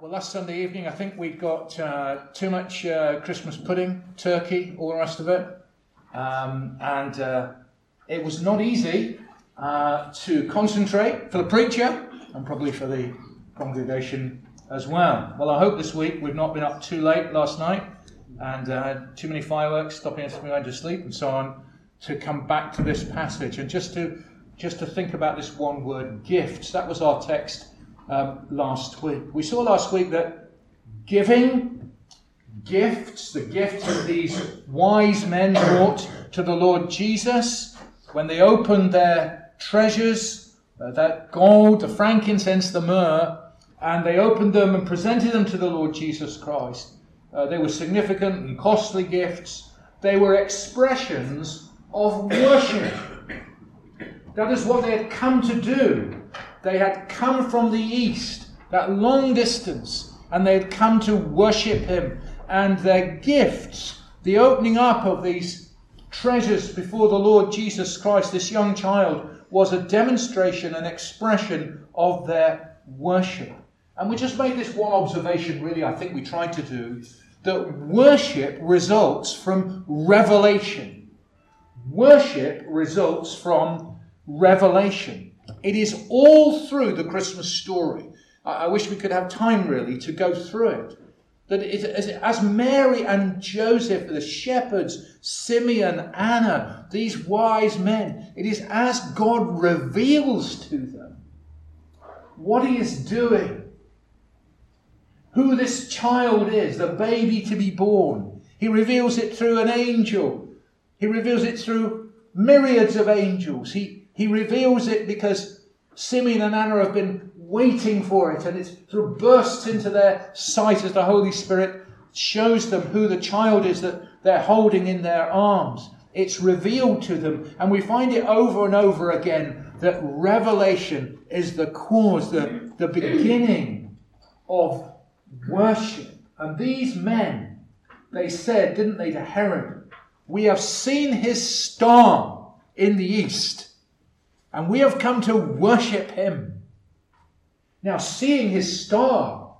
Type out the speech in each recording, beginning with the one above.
Well, last Sunday evening, I think we got uh, too much uh, Christmas pudding, turkey, all the rest of it. Um, and uh, it was not easy uh, to concentrate for the preacher and probably for the congregation as well. Well, I hope this week we've not been up too late last night and uh, too many fireworks stopping us from going to sleep and so on to come back to this passage and just to just to think about this one word gifts. That was our text um, last week. We saw last week that giving gifts, the gifts that these wise men brought to the Lord Jesus, when they opened their treasures, uh, that gold, the frankincense, the myrrh, and they opened them and presented them to the Lord Jesus Christ. Uh, they were significant and costly gifts. They were expressions of worship. That is what they had come to do they had come from the east, that long distance, and they had come to worship him. And their gifts, the opening up of these treasures before the Lord Jesus Christ, this young child, was a demonstration, an expression of their worship. And we just made this one observation, really, I think we tried to do, that worship results from revelation. Worship results from revelation. It is all through the Christmas story. I, wish we could have time really to go through it. That it, as, as Mary and Joseph, the shepherds, Simeon, Anna, these wise men, it is as God reveals to them what He is doing, who this child is, the baby to be born. He reveals it through an angel. He reveals it through myriads of angels. He, he reveals it because Simeon and Anna have been waiting for it, and it sort of bursts into their sight as the Holy Spirit shows them who the child is that they're holding in their arms. It's revealed to them, and we find it over and over again that revelation is the cause, the, the beginning of worship. And these men, they said, didn't they, to Herod, We have seen his star in the east and we have come to worship him. Now, seeing his star,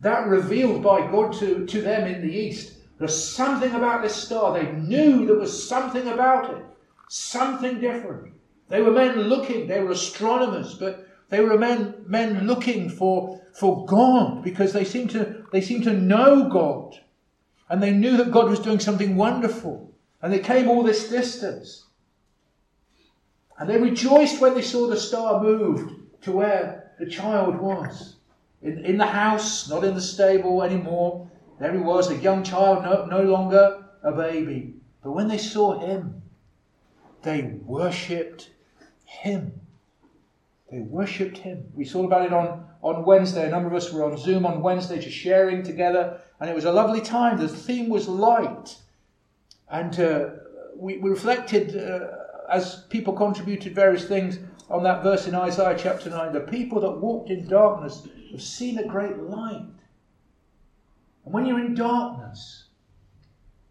that revealed by God to, to them in the east, there's something about this star. They knew there was something about it, something different. They were men looking, they were astronomers, but they were men, men looking for, for God because they seemed, to, they seemed to know God. And they knew that God was doing something wonderful. And they came all this distance. And they rejoiced when they saw the star moved to where the child was. In, in the house, not in the stable anymore. There he was, a young child, no, no longer a baby. But when they saw him, they worshipped him. They worshipped him. We saw about it on, on Wednesday. A number of us were on Zoom on Wednesday just sharing together, and it was a lovely time. The theme was light. And uh, we, we reflected. Uh, as people contributed various things on that verse in Isaiah chapter 9, the people that walked in darkness have seen a great light. And when you're in darkness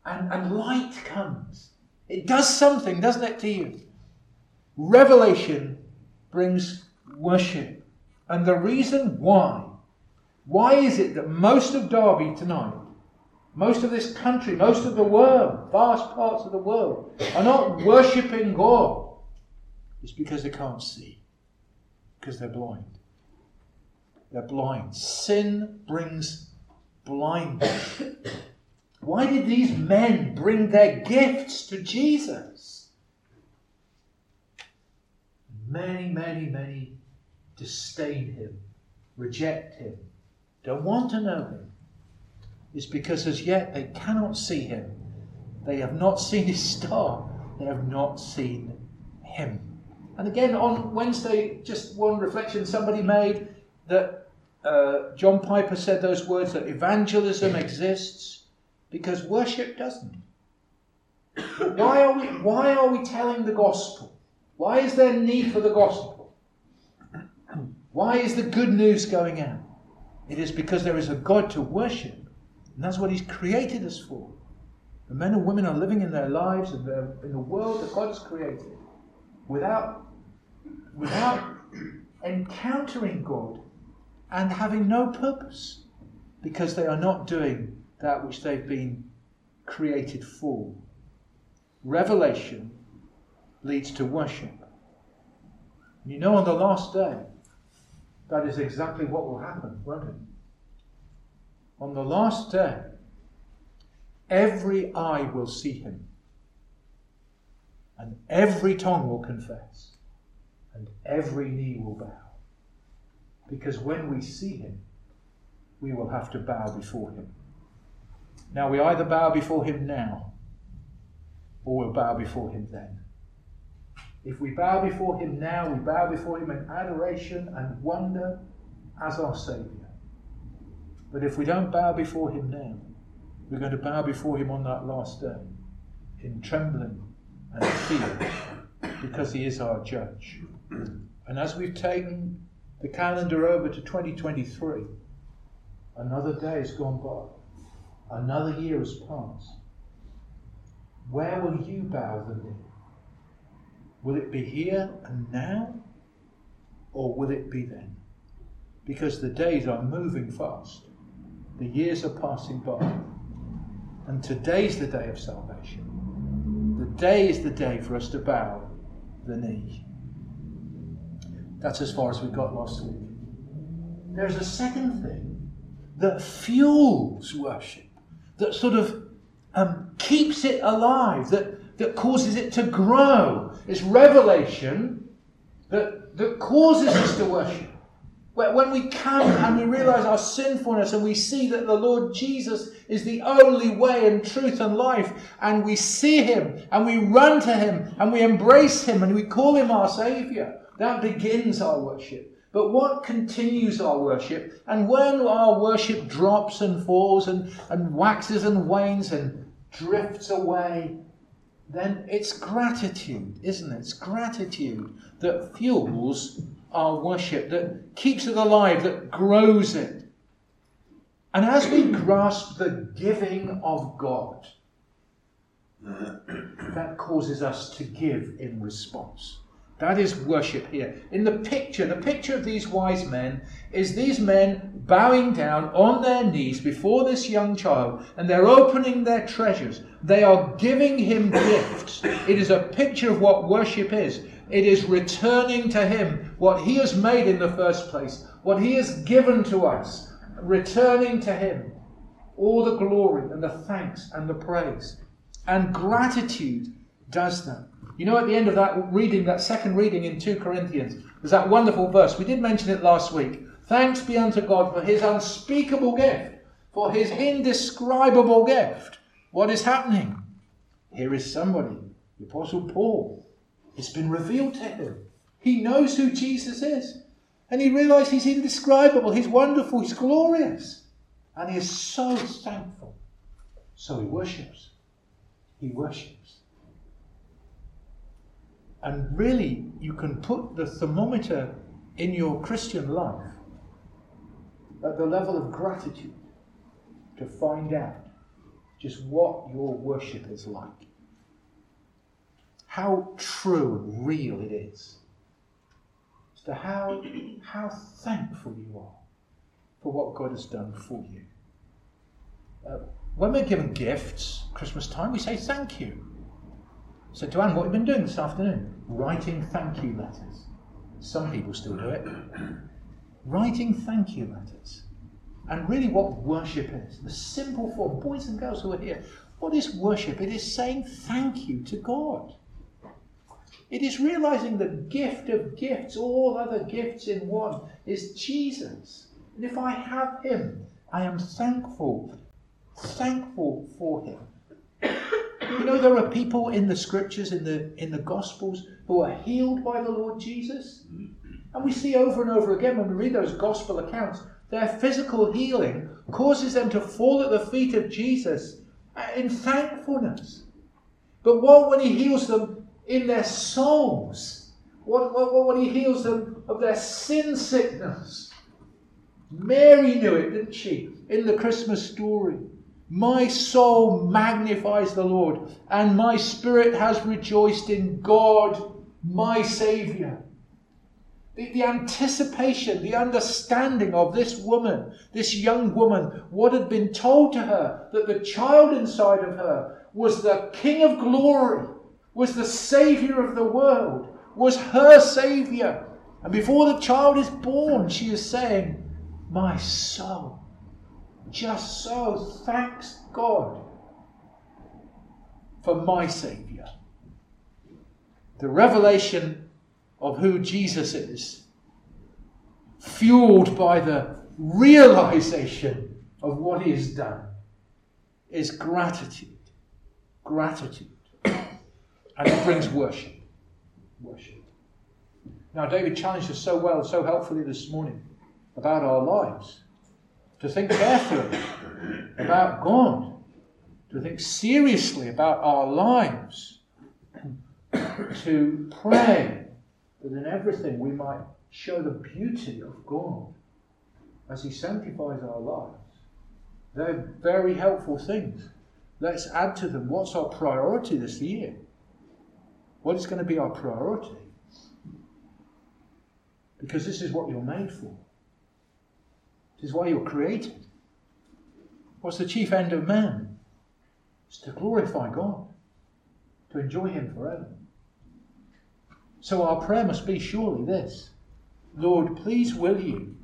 and, and light comes, it does something, doesn't it, to you? Revelation brings worship. And the reason why, why is it that most of Derby tonight most of this country, most of the world, vast parts of the world, are not worshipping God. It's because they can't see, because they're blind. They're blind. Sin brings blindness. Why did these men bring their gifts to Jesus? Many, many, many disdain him, reject him, don't want to know him is because as yet they cannot see him. They have not seen his star. They have not seen him. And again, on Wednesday, just one reflection somebody made that uh, John Piper said those words that evangelism exists because worship doesn't. Why are we why are we telling the gospel? Why is there need for the gospel? Why is the good news going out? It is because there is a God to worship and that's what He's created us for. The men and women are living in their lives the, in the world that God has created without, without encountering God and having no purpose. because they are not doing that which they've been created for. Revelation leads to worship. You know, on the last day, that is exactly what will happen, won't it? On the last day, every eye will see him, and every tongue will confess, and every knee will bow. Because when we see him, we will have to bow before him. Now, we either bow before him now, or we'll bow before him then. If we bow before him now, we bow before him in adoration and wonder as our Saviour. But if we don't bow before him now, we're going to bow before him on that last day in trembling and fear because he is our judge. And as we've taken the calendar over to 2023, another day has gone by, another year has passed. Where will you bow the knee? Will it be here and now? Or will it be then? Because the days are moving fast. The years are passing by. And today's the day of salvation. The day is the day for us to bow the knee. That's as far as we got last week. There's a second thing that fuels worship, that sort of um, keeps it alive, that, that causes it to grow. It's revelation that, that causes us to worship. When we come and we realize our sinfulness and we see that the Lord Jesus is the only way and truth and life, and we see Him and we run to Him and we embrace Him and we call Him our Saviour, that begins our worship. But what continues our worship? And when our worship drops and falls and, and waxes and wanes and drifts away, then it's gratitude, isn't it? It's gratitude that fuels our worship, that keeps it alive, that grows it. And as we grasp the giving of God, that causes us to give in response. That is worship here. In the picture, the picture of these wise men is these men bowing down on their knees before this young child and they're opening their treasures. They are giving him gifts. It is a picture of what worship is. It is returning to Him what He has made in the first place, what He has given to us, returning to Him all the glory and the thanks and the praise. And gratitude does that. You know, at the end of that reading, that second reading in 2 Corinthians, there's that wonderful verse. We did mention it last week. Thanks be unto God for his unspeakable gift, for his indescribable gift. What is happening? Here is somebody, the Apostle Paul, it's been revealed to him. He knows who Jesus is. And he realizes he's indescribable, he's wonderful, he's glorious. And he is so thankful. So he worships. He worships. And really, you can put the thermometer in your Christian life at the level of gratitude to find out just what your worship is like how true and real it is, as to how, how thankful you are for what God has done for you. Uh, when we're given gifts, Christmas time, we say thank you. So, to Anne, what have you been doing this afternoon? Writing thank you letters. Some people still do it. Writing thank you letters. And really, what worship is the simple form, boys and girls who are here, what is worship? It is saying thank you to God. It is realizing the gift of gifts, all other gifts in one, is Jesus. And if I have him, I am thankful, thankful for him. You know, there are people in the scriptures, in the, in the Gospels, who are healed by the Lord Jesus. And we see over and over again when we read those Gospel accounts, their physical healing causes them to fall at the feet of Jesus uh, in thankfulness. But what when he heals them in their souls. What, what, when he heals them of their sin sickness. Mary knew it, didn't she? In the Christmas story. My soul magnifies the Lord, and my spirit has rejoiced in God, my Saviour. the, the anticipation, the understanding of this woman, this young woman, what had been told to her, that the child inside of her was the King of glory, was the Saviour of the world, was her Saviour. And before the child is born, she is saying, My soul, just so thanks God for my Saviour. The revelation of who Jesus is, fueled by the realization of what he has done, is gratitude. Gratitude. And it brings worship. Worship. Now, David challenged us so well, so helpfully this morning about our lives. To think carefully about God. To think seriously about our lives. To pray that in everything we might show the beauty of God as He sanctifies our lives. They're very helpful things. Let's add to them. What's our priority this year? What is going to be our priority? Because this is what you're made for. This is why you're created. What's the chief end of man? It's to glorify God, to enjoy Him forever. So our prayer must be surely this Lord, please will you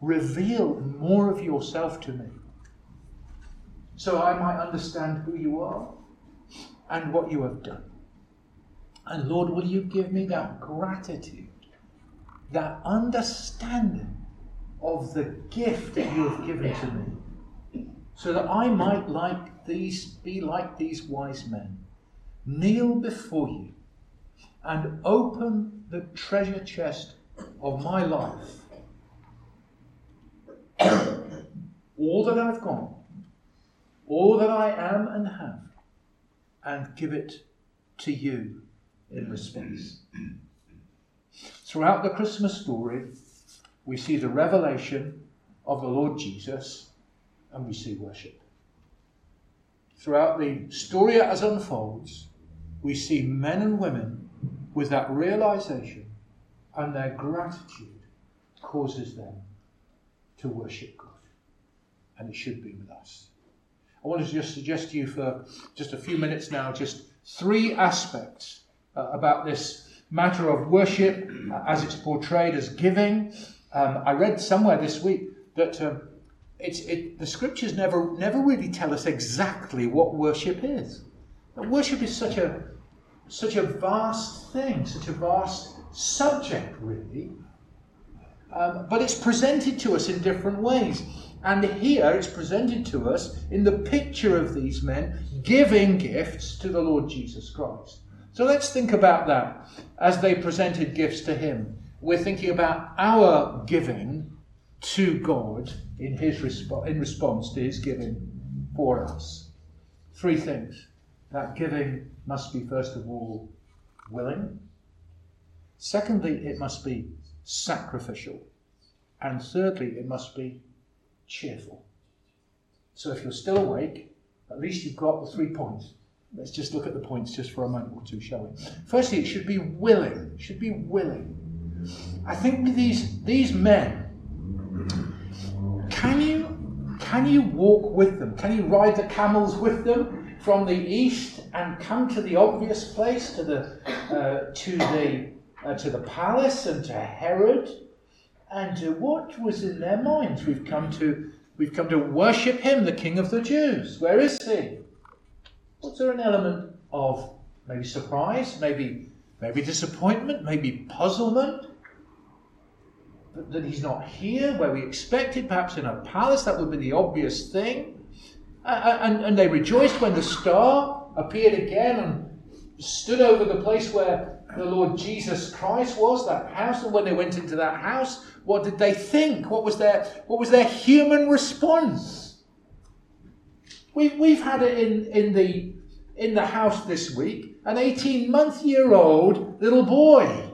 reveal more of yourself to me so I might understand who you are and what you have done. And Lord, will you give me that gratitude, that understanding of the gift that you have given to me, so that I might like these be like these wise men, kneel before you and open the treasure chest of my life. all that I've got, all that I am and have, and give it to you in response. Throughout the Christmas story, we see the revelation of the Lord Jesus and we see worship. Throughout the story as unfolds, we see men and women with that realization and their gratitude causes them to worship God. And it should be with us. I want to just suggest to you for just a few minutes now just three aspects uh, about this matter of worship uh, as it's portrayed as giving. Um, I read somewhere this week that um, it, the scriptures never, never really tell us exactly what worship is. But worship is such a, such a vast thing, such a vast subject, really. Um, but it's presented to us in different ways. And here it's presented to us in the picture of these men giving gifts to the Lord Jesus Christ. So let's think about that as they presented gifts to him. We're thinking about our giving to God in, his in response to his giving for us. Three things. That giving must be, first of all, willing. Secondly, it must be sacrificial. And thirdly, it must be cheerful. So if you're still awake, at least you've got the three points. Let's just look at the points just for a moment or two, shall we? Firstly, it should be willing. It should be willing. I think with these these men, can you can you walk with them? Can you ride the camels with them from the east and come to the obvious place, to the uh, to the uh, to the palace and to Herod? And to what was in their minds? We've come to we've come to worship him, the King of the Jews. Where is he? Was there an element of maybe surprise, maybe maybe disappointment, maybe puzzlement? That, he's not here where we expected, perhaps in a palace, that would be the obvious thing. And, and they rejoiced when the star appeared again and stood over the place where the Lord Jesus Christ was, that house. And when they went into that house, what did they think? What was their, what was their human response? We've, we've had it in, in, the, in the house this week an 18 month year old little boy.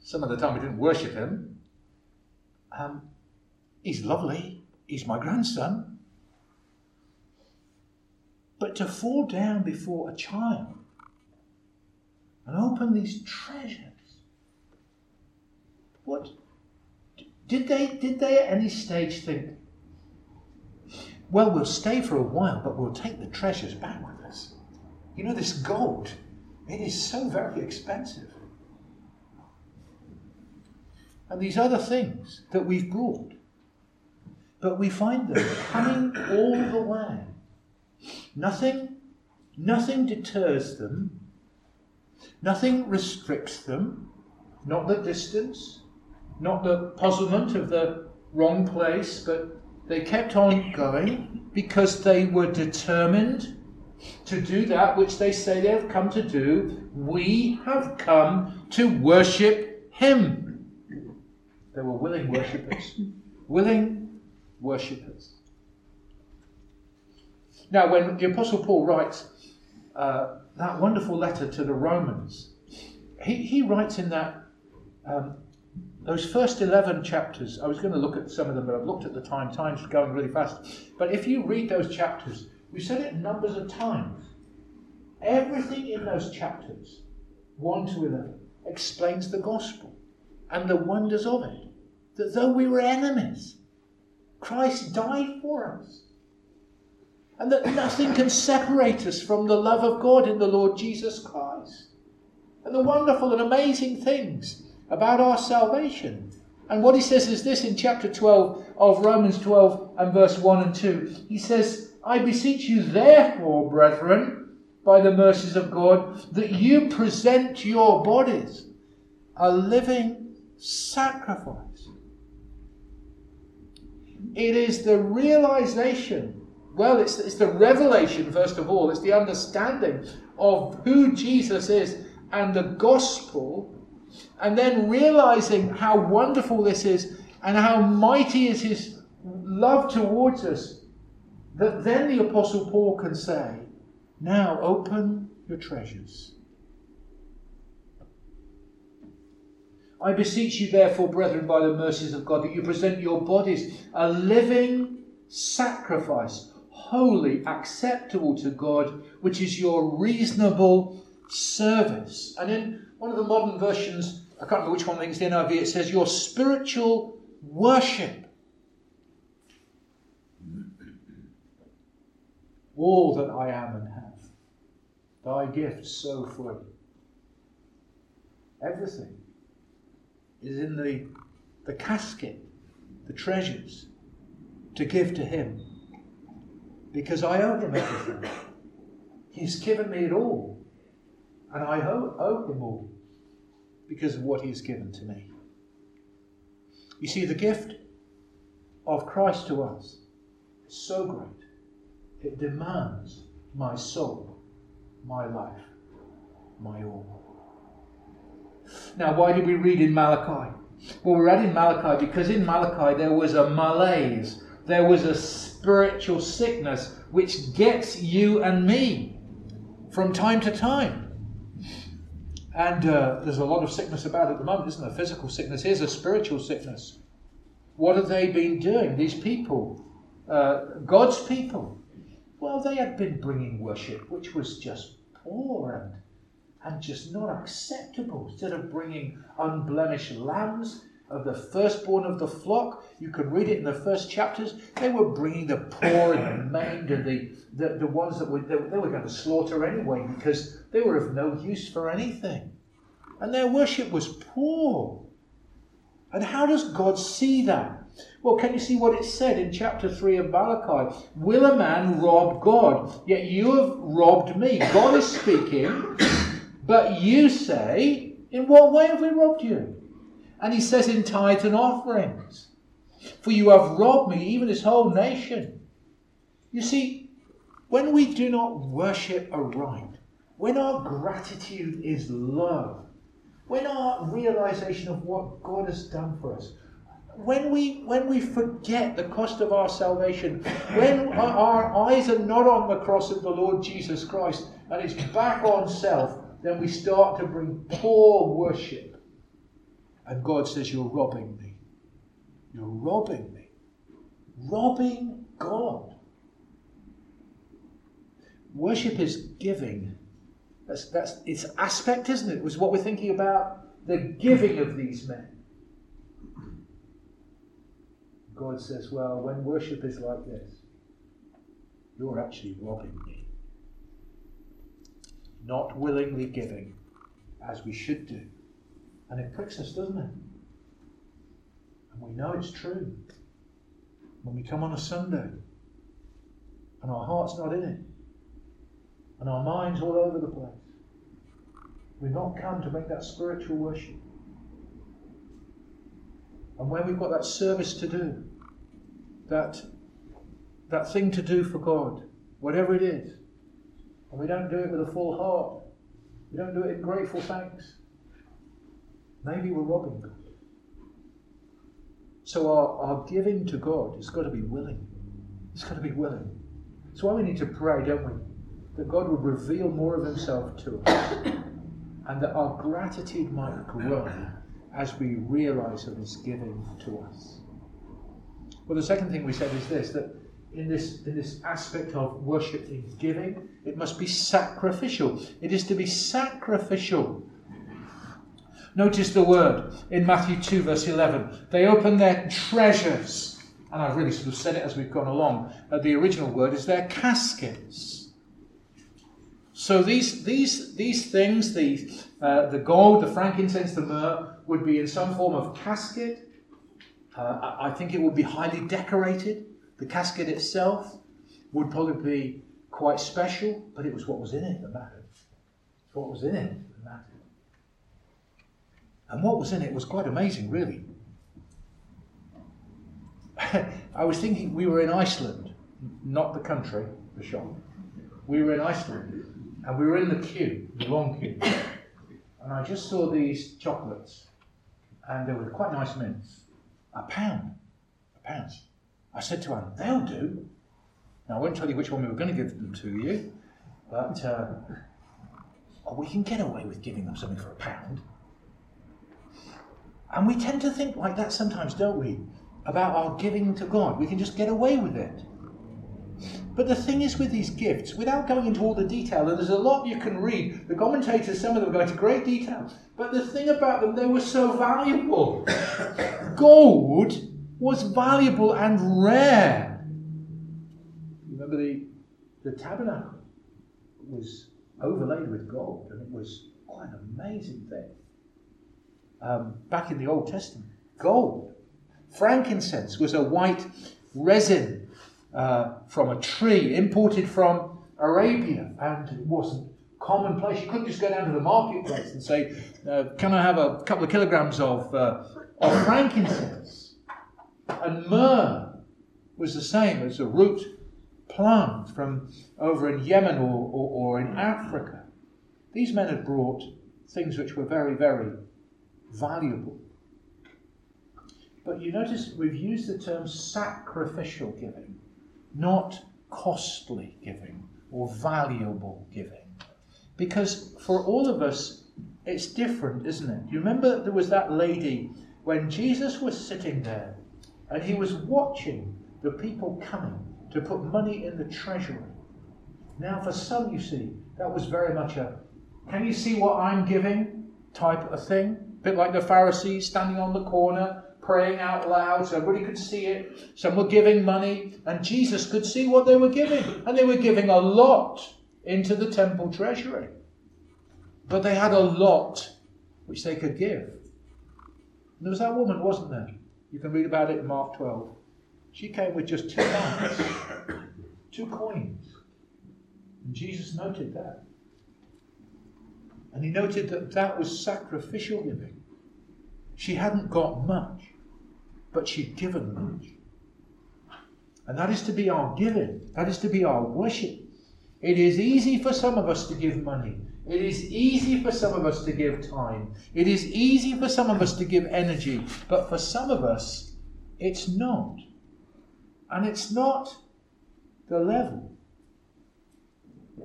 Some of the time we didn't worship him. Um, he's lovely. He's my grandson. But to fall down before a child and open these treasures what did they did they at any stage think, well, we'll stay for a while, but we'll take the treasures back with us? You know, this gold, it is so very expensive. And these other things that we've brought. But we find them coming all the way. Nothing, nothing deters them. Nothing restricts them. Not the distance, not the puzzlement of the wrong place, but they kept on going because they were determined to do that which they say they have come to do. We have come to worship Him. They were willing worshippers. willing worshippers. Now, when the Apostle Paul writes uh, that wonderful letter to the Romans, he, he writes in that um, those first 11 chapters, I was going to look at some of them, but I've looked at the time. Time's going really fast. But if you read those chapters, we said it numbers of times. Everything in those chapters, 1 to 11, explains the gospel and the wonders of it. That though we were enemies, Christ died for us. And that nothing can separate us from the love of God in the Lord Jesus Christ. And the wonderful and amazing things about our salvation. And what he says is this in chapter 12 of Romans 12 and verse 1 and 2. He says, I beseech you, therefore, brethren, by the mercies of God, that you present your bodies a living sacrifice. It is the realization, well, it's, it's the revelation, first of all, it's the understanding of who Jesus is and the gospel and then realizing how wonderful this is and how mighty is his love towards us, that then the Apostle Paul can say, Now open your treasures. I beseech you, therefore, brethren, by the mercies of God, that you present your bodies a living sacrifice, holy, acceptable to God, which is your reasonable service. And in one of the modern versions, I can't remember which one, I think it's the NIV, it says, Your spiritual worship. All that I am and have, thy gifts so free. Everything is in the, the casket, the treasures, to give to him. Because I owe him everything. He's given me it all. And I owe, owe him all because of what he's given to me. You see, the gift of Christ to us is so great, it demands my soul, my life, my all. Now, why did we read in Malachi? Well, we read in Malachi because in Malachi there was a malaise, there was a spiritual sickness which gets you and me from time to time. And uh, there's a lot of sickness about at the moment, isn't there? Physical sickness. Here's a spiritual sickness. What have they been doing? These people, uh, God's people. Well, they had been bringing worship, which was just poor and and just not acceptable. Instead of bringing unblemished lambs of the firstborn of the flock, you can read it in the first chapters. They were bringing the poor and the maimed and the, the, the ones that were, they, they were going to slaughter anyway because they were of no use for anything. And their worship was poor. And how does God see that? Well, can you see what it said in chapter 3 of Malachi? Will a man rob God? Yet you have robbed me. God is speaking, but you say, In what way have we robbed you? And he says, In tithes and offerings. For you have robbed me, even this whole nation. You see, when we do not worship aright, when our gratitude is low, when our realization of what God has done for us, when we when we forget the cost of our salvation, when our eyes are not on the cross of the Lord Jesus Christ and it's back on self, then we start to bring poor worship. And God says, You're robbing me. You're robbing me. Robbing God. Worship is giving that's, that's its aspect, isn't it? it? Was what we're thinking about the giving of these men. God says, Well, when worship is like this, you're actually robbing me. Not willingly giving as we should do. And it pricks us, doesn't it? And we know it's true. When we come on a Sunday and our heart's not in it, and our mind's all over the place, we've not come to make that spiritual worship. And when we've got that service to do, that, that thing to do for God, whatever it is, and we don't do it with a full heart, we don't do it in grateful thanks, maybe we're robbing God. So our, our giving to God has got to be willing. It's got to be willing. That's why we need to pray, don't we? That God would reveal more of Himself to us and that our gratitude might grow as we realize of His giving to us. Well, the second thing we said is this that in this, in this aspect of worship in giving, it must be sacrificial. It is to be sacrificial. Notice the word in Matthew 2, verse 11. They open their treasures. And I've really sort of said it as we've gone along. Uh, the original word is their caskets. So these, these, these things, the, uh, the gold, the frankincense, the myrrh, would be in some form of casket. Uh, I think it would be highly decorated. The casket itself would probably be quite special, but it was what was in it that mattered. What was in it that mattered. And what was in it was quite amazing, really. I was thinking we were in Iceland, not the country, the shop. We were in Iceland, and we were in the queue, the long queue. And I just saw these chocolates, and they were quite nice mints. A pound. A pound. I said to Anne, they'll do. Now, I won't tell you which one we were going to give them to you, but uh, we can get away with giving them something for a pound. And we tend to think like that sometimes, don't we? About our giving to God. We can just get away with it. But the thing is with these gifts, without going into all the detail, and there's a lot you can read, the commentators, some of them go into great detail, but the thing about them, they were so valuable. Gold was valuable and rare. Remember the, the tabernacle was overlaid with gold, and it was quite an amazing thing um, back in the Old Testament. Gold. Frankincense was a white resin uh, from a tree imported from Arabia, and it wasn't commonplace. You couldn't just go down to the marketplace and say, uh, Can I have a couple of kilograms of, uh, of frankincense? And myrrh was the same as a root plant from over in Yemen or, or, or in Africa. These men had brought things which were very, very valuable. But you notice we've used the term sacrificial giving, not costly giving or valuable giving. Because for all of us, it's different, isn't it? You remember there was that lady when Jesus was sitting there and he was watching the people coming to put money in the treasury. Now, for some, you see, that was very much a can you see what I'm giving type of thing bit like the Pharisees standing on the corner, praying out loud so everybody could see it. Some were giving money, and Jesus could see what they were giving. And they were giving a lot into the temple treasury. But they had a lot which they could give. And there was that woman, wasn't there? You can read about it in Mark 12. She came with just two pounds, two coins. And Jesus noted that. And he noted that that was sacrificial giving. She hadn't got much, but she'd given much. And that is to be our giving, that is to be our worship. It is easy for some of us to give money. It is easy for some of us to give time. It is easy for some of us to give energy. But for some of us, it's not. And it's not the level.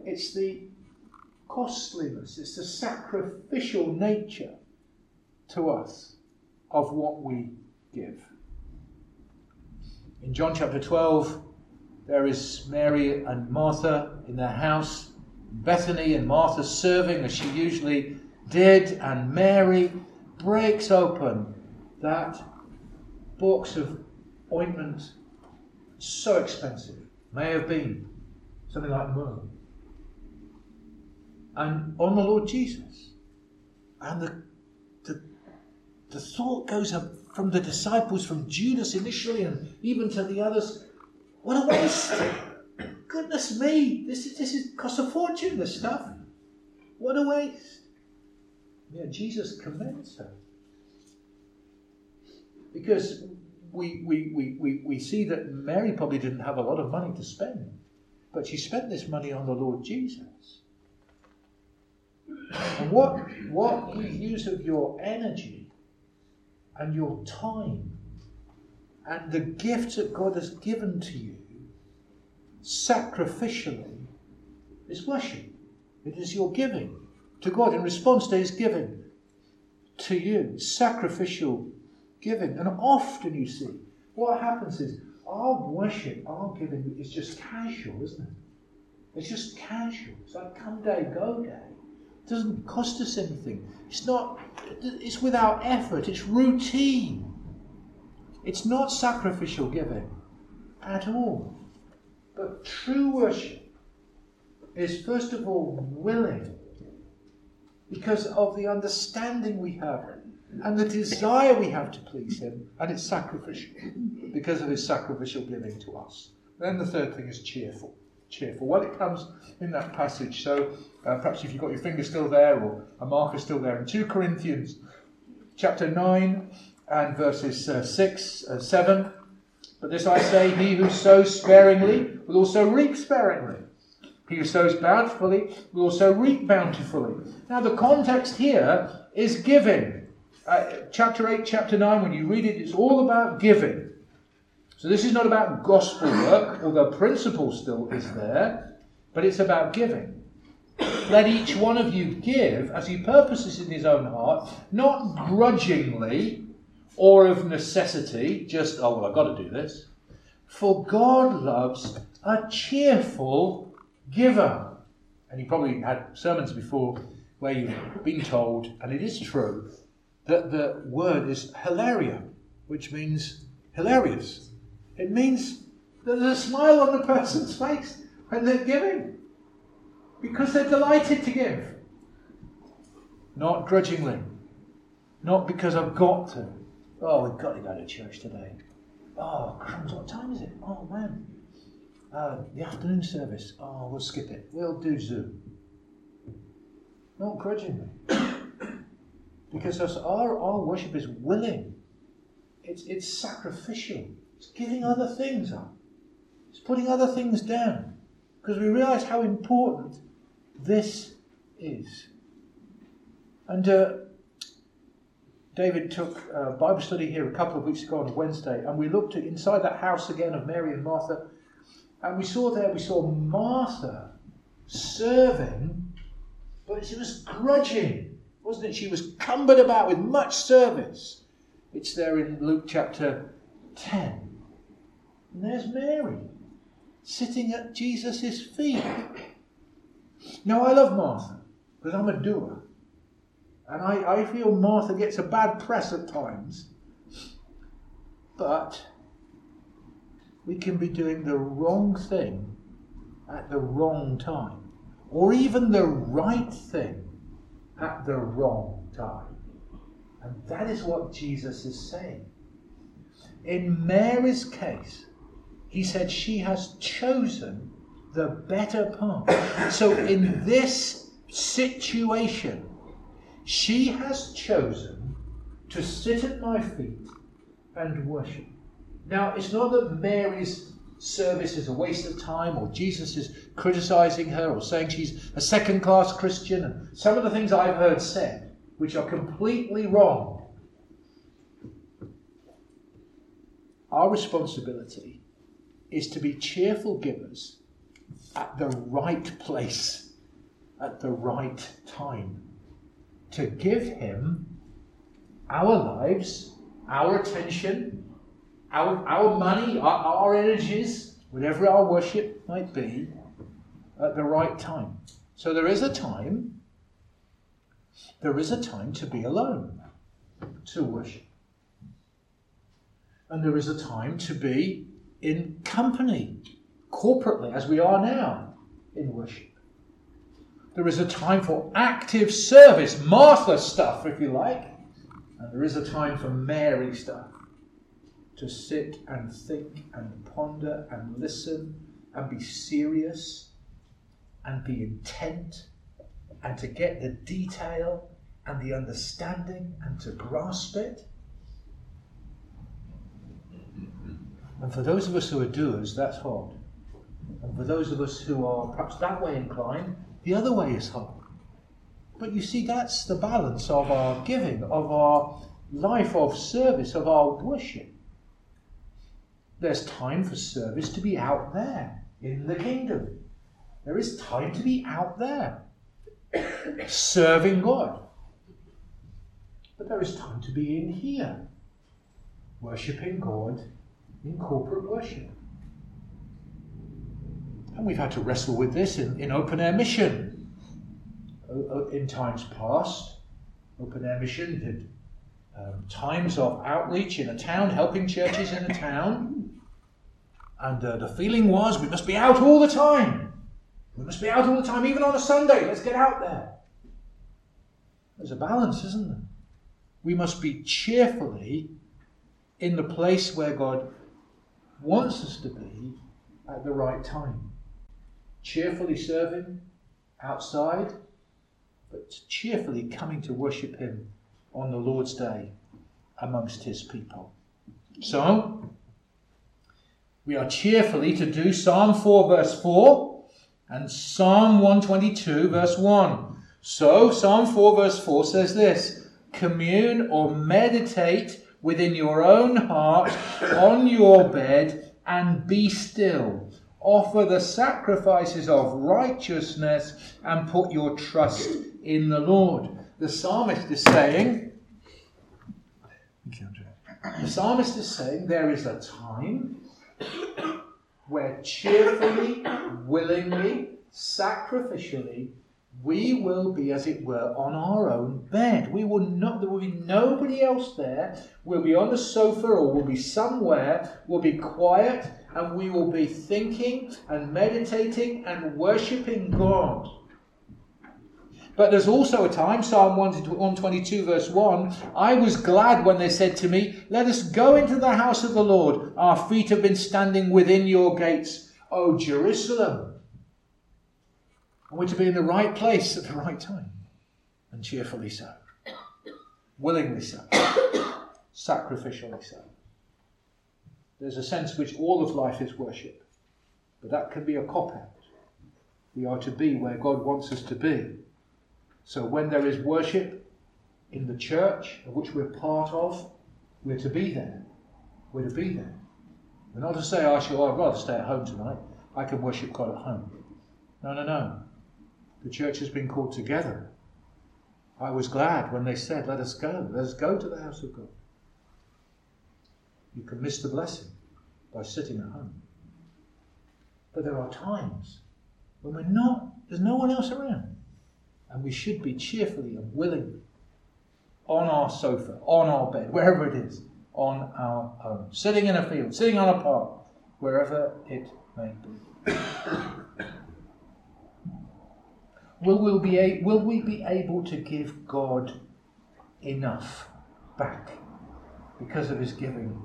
It's the costliness, it's the sacrificial nature to us of what we give. In John chapter 12, there is Mary and Martha in their house, Bethany and Martha serving as she usually did, and Mary breaks open that box of ointment, so expensive, may have been something like myrrh. And on the Lord Jesus. And the, the thought goes up from the disciples, from Judas initially, and even to the others what a waste! Goodness me, this is, this is cost a fortune, this stuff. What a waste. Yeah, Jesus commends her. Because we, we, we, we, we see that Mary probably didn't have a lot of money to spend, but she spent this money on the Lord Jesus. And what, what use of your energy and your time and the gift that God has given to you sacrificially is worship. It is your giving to God in response to His giving to you. Sacrificial giving. And often you see, what happens is our worship, our giving is just casual, isn't it? It's just casual. It's like come day, go day. It doesn't cost us anything. It's not, it's without effort. It's routine. It's not sacrificial giving at all. But true worship is, first of all, willing because of the understanding we have and the desire we have to please Him, and it's sacrificial because of His sacrificial giving to us. Then the third thing is cheerful. Cheerful. Well, it comes in that passage. So uh, perhaps if you've got your finger still there or a marker still there in 2 Corinthians chapter 9 and verses uh, 6, uh, 7. But this I say, he who sows sparingly will also reap sparingly. He who sows bountifully will also reap bountifully. Now, the context here is giving. Uh, chapter 8, chapter 9, when you read it, it's all about giving. So, this is not about gospel work, although principle still is there, but it's about giving. Let each one of you give as he purposes in his own heart, not grudgingly or of necessity, just, oh, well, I've got to do this. For God loves a cheerful giver. And you probably had sermons before where you've been told, and it is true, that the word is hilaria, which means hilarious. It means there's a smile on the person's face when they're giving because they're delighted to give. Not grudgingly, not because I've got to, Oh, we've got to go to church today. Oh, crumbs, what time is it? Oh, man. Uh, the afternoon service. Oh, we'll skip it. We'll do Zoom. Not grudgingly. because our, our worship is willing. It's, it's sacrificial. It's giving other things up. It's putting other things down. Because we realize how important this is. And uh, David took Bible study here a couple of weeks ago on Wednesday, and we looked at inside that house again of Mary and Martha, and we saw there, we saw Martha serving, but she was grudging, wasn't it? She was cumbered about with much service. It's there in Luke chapter 10. And there's Mary sitting at Jesus' feet. Now, I love Martha because I'm a doer. And I, I feel Martha gets a bad press at times. But we can be doing the wrong thing at the wrong time, or even the right thing at the wrong time. And that is what Jesus is saying. In Mary's case, he said she has chosen the better part. So in this situation, she has chosen to sit at my feet and worship. Now, it's not that Mary's service is a waste of time or Jesus is criticizing her or saying she's a second class Christian and some of the things I've heard said, which are completely wrong. Our responsibility is to be cheerful givers at the right place, at the right time to give Him our lives, our attention, our, our money, our, our energies, whatever our worship might be, at the right time. So there is a time, there is a time to be alone, to worship. and there is a time to be in company, corporately, as we are now in worship. There is a time for active service, Martha stuff, if you like, and there is a time for Mary stuff to sit and think and ponder and listen and be serious and be intent and to get the detail and the understanding and to grasp it. And for those of us who are doers, that's hard. And for those of us who are perhaps that way inclined, the other way is hard. But you see, that's the balance of our giving, of our life of service, of our worship. There's time for service to be out there in the kingdom. There is time to be out there serving God. But there is time to be in here worshipping God in corporate worship. And we've had to wrestle with this in, in open air mission. In times past, open air mission did um, times of outreach in a town, helping churches in a town. And uh, the feeling was we must be out all the time. We must be out all the time, even on a Sunday. Let's get out there. There's a balance, isn't there? We must be cheerfully in the place where God wants us to be at the right time. Cheerfully serving outside, but cheerfully coming to worship Him on the Lord's Day amongst His people. So, we are cheerfully to do Psalm 4, verse 4, and Psalm 122, verse 1. So, Psalm 4, verse 4 says this Commune or meditate within your own heart on your bed and be still. Offer the sacrifices of righteousness and put your trust in the Lord. The psalmist is saying, the psalmist is saying there is a time where cheerfully, willingly, sacrificially, we will be, as it were, on our own bed. We will not, there will be nobody else there. We'll be on the sofa or we'll be somewhere. We'll be quiet and we will be thinking and meditating and worshipping God. But there's also a time, Psalm 122, verse 1 I was glad when they said to me, Let us go into the house of the Lord. Our feet have been standing within your gates, O Jerusalem. And we're to be in the right place at the right time, and cheerfully so, willingly so, sacrificially so. There's a sense in which all of life is worship, but that can be a cop out. We are to be where God wants us to be so when there is worship in the church, of which we're part of, we're to be there. We're to be there. We're not to say, oh, sure, I'd rather stay at home tonight. I can worship God at home. No, no, no. The church has been called together. I was glad when they said, let us go. Let us go to the house of God. You can miss the blessing by sitting at home. But there are times when we're not, there's no one else around and we should be cheerfully and willingly on our sofa, on our bed, wherever it is, on our home, sitting in a field, sitting on a park, wherever it may be. Will, we be a, will we be able to give God enough back because of his giving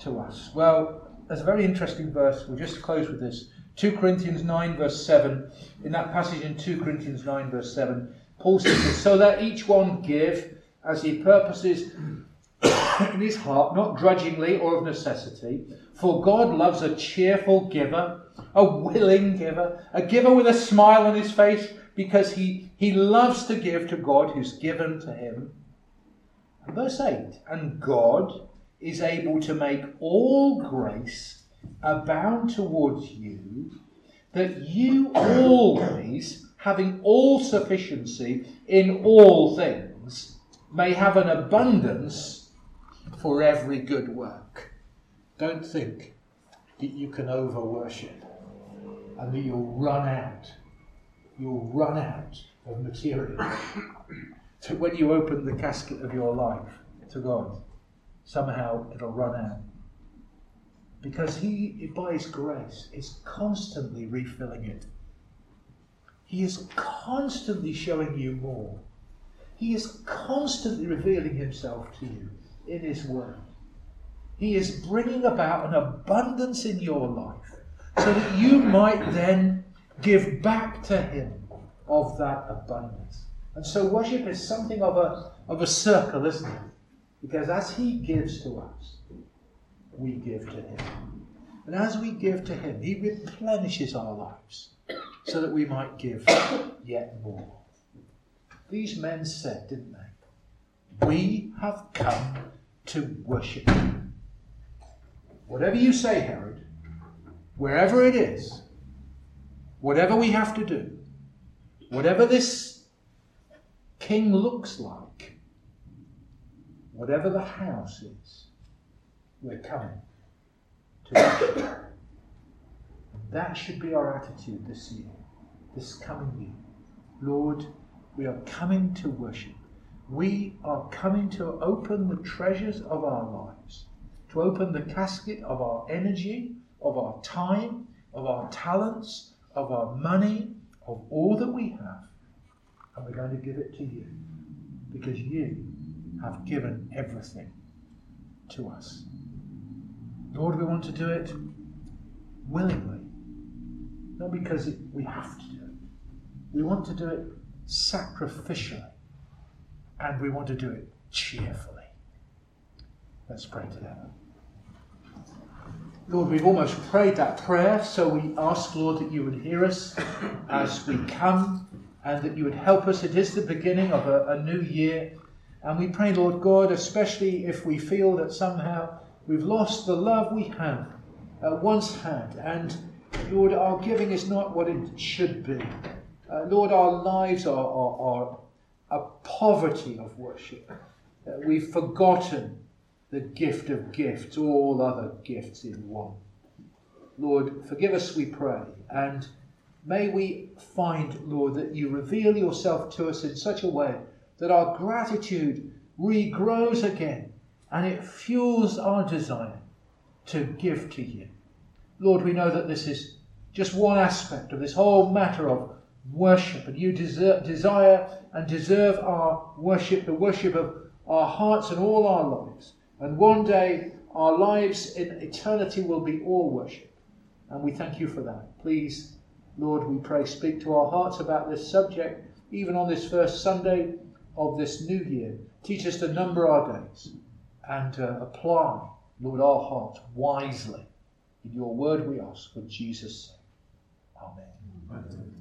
to us? Well, there's a very interesting verse. We'll just close with this. 2 Corinthians 9, verse 7. In that passage in 2 Corinthians 9, verse 7, Paul says So that each one give as he purposes in his heart, not grudgingly or of necessity. For God loves a cheerful giver, a willing giver, a giver with a smile on his face, because he, he loves to give to God who's given to him. And verse 8 And God is able to make all grace abound towards you, that you always, having all sufficiency in all things, may have an abundance for every good work. Don't think that you can over worship and that you'll run out. You'll run out of material. so when you open the casket of your life to God, somehow it'll run out because He, by His grace, is constantly refilling it. He is constantly showing you more. He is constantly revealing Himself to you in His Word. He is bringing about an abundance in your life so that you might then give back to Him of that abundance. And so worship is something of a, of a circle, isn't it? Because as He gives to us, we give to Him. And as we give to Him, He replenishes our lives so that we might give yet more. These men said, didn't they? We have come to worship you. Whatever you say, Herod, wherever it is, whatever we have to do, whatever this king looks like, whatever the house is, we're coming to worship. That should be our attitude this year, this coming year. Lord, we are coming to worship. We are coming to open the treasures of our lives, to open the casket of our energy, of our time, of our talents, of our money, of all that we have. And we're going to give it to you because you have given everything to us. Lord, we want to do it willingly, not because we have to do it. We want to do it sacrificially, and we want to do it cheerfully. Let's pray together. Lord, we've almost prayed that prayer, so we ask, Lord, that you would hear us as we come and that you would help us. It is the beginning of a, a new year. And we pray, Lord God, especially if we feel that somehow we've lost the love we have uh, once had. And Lord, our giving is not what it should be. Uh, Lord, our lives are, are, are a poverty of worship. Uh, we've forgotten the gift of gifts, all other gifts in one. Lord, forgive us, we pray, and may we find, Lord, that you reveal yourself to us in such a way that our gratitude regrows again and it fuels our desire to give to you. Lord, we know that this is just one aspect of this whole matter of worship, and you deserve, desire and deserve our worship, the worship of our hearts and all our lives. And one day our lives in eternity will be all worship. And we thank you for that. Please, Lord, we pray, speak to our hearts about this subject, even on this first Sunday of this new year. Teach us to number our days and apply, Lord, our hearts wisely. In your word we ask for Jesus' sake. Amen.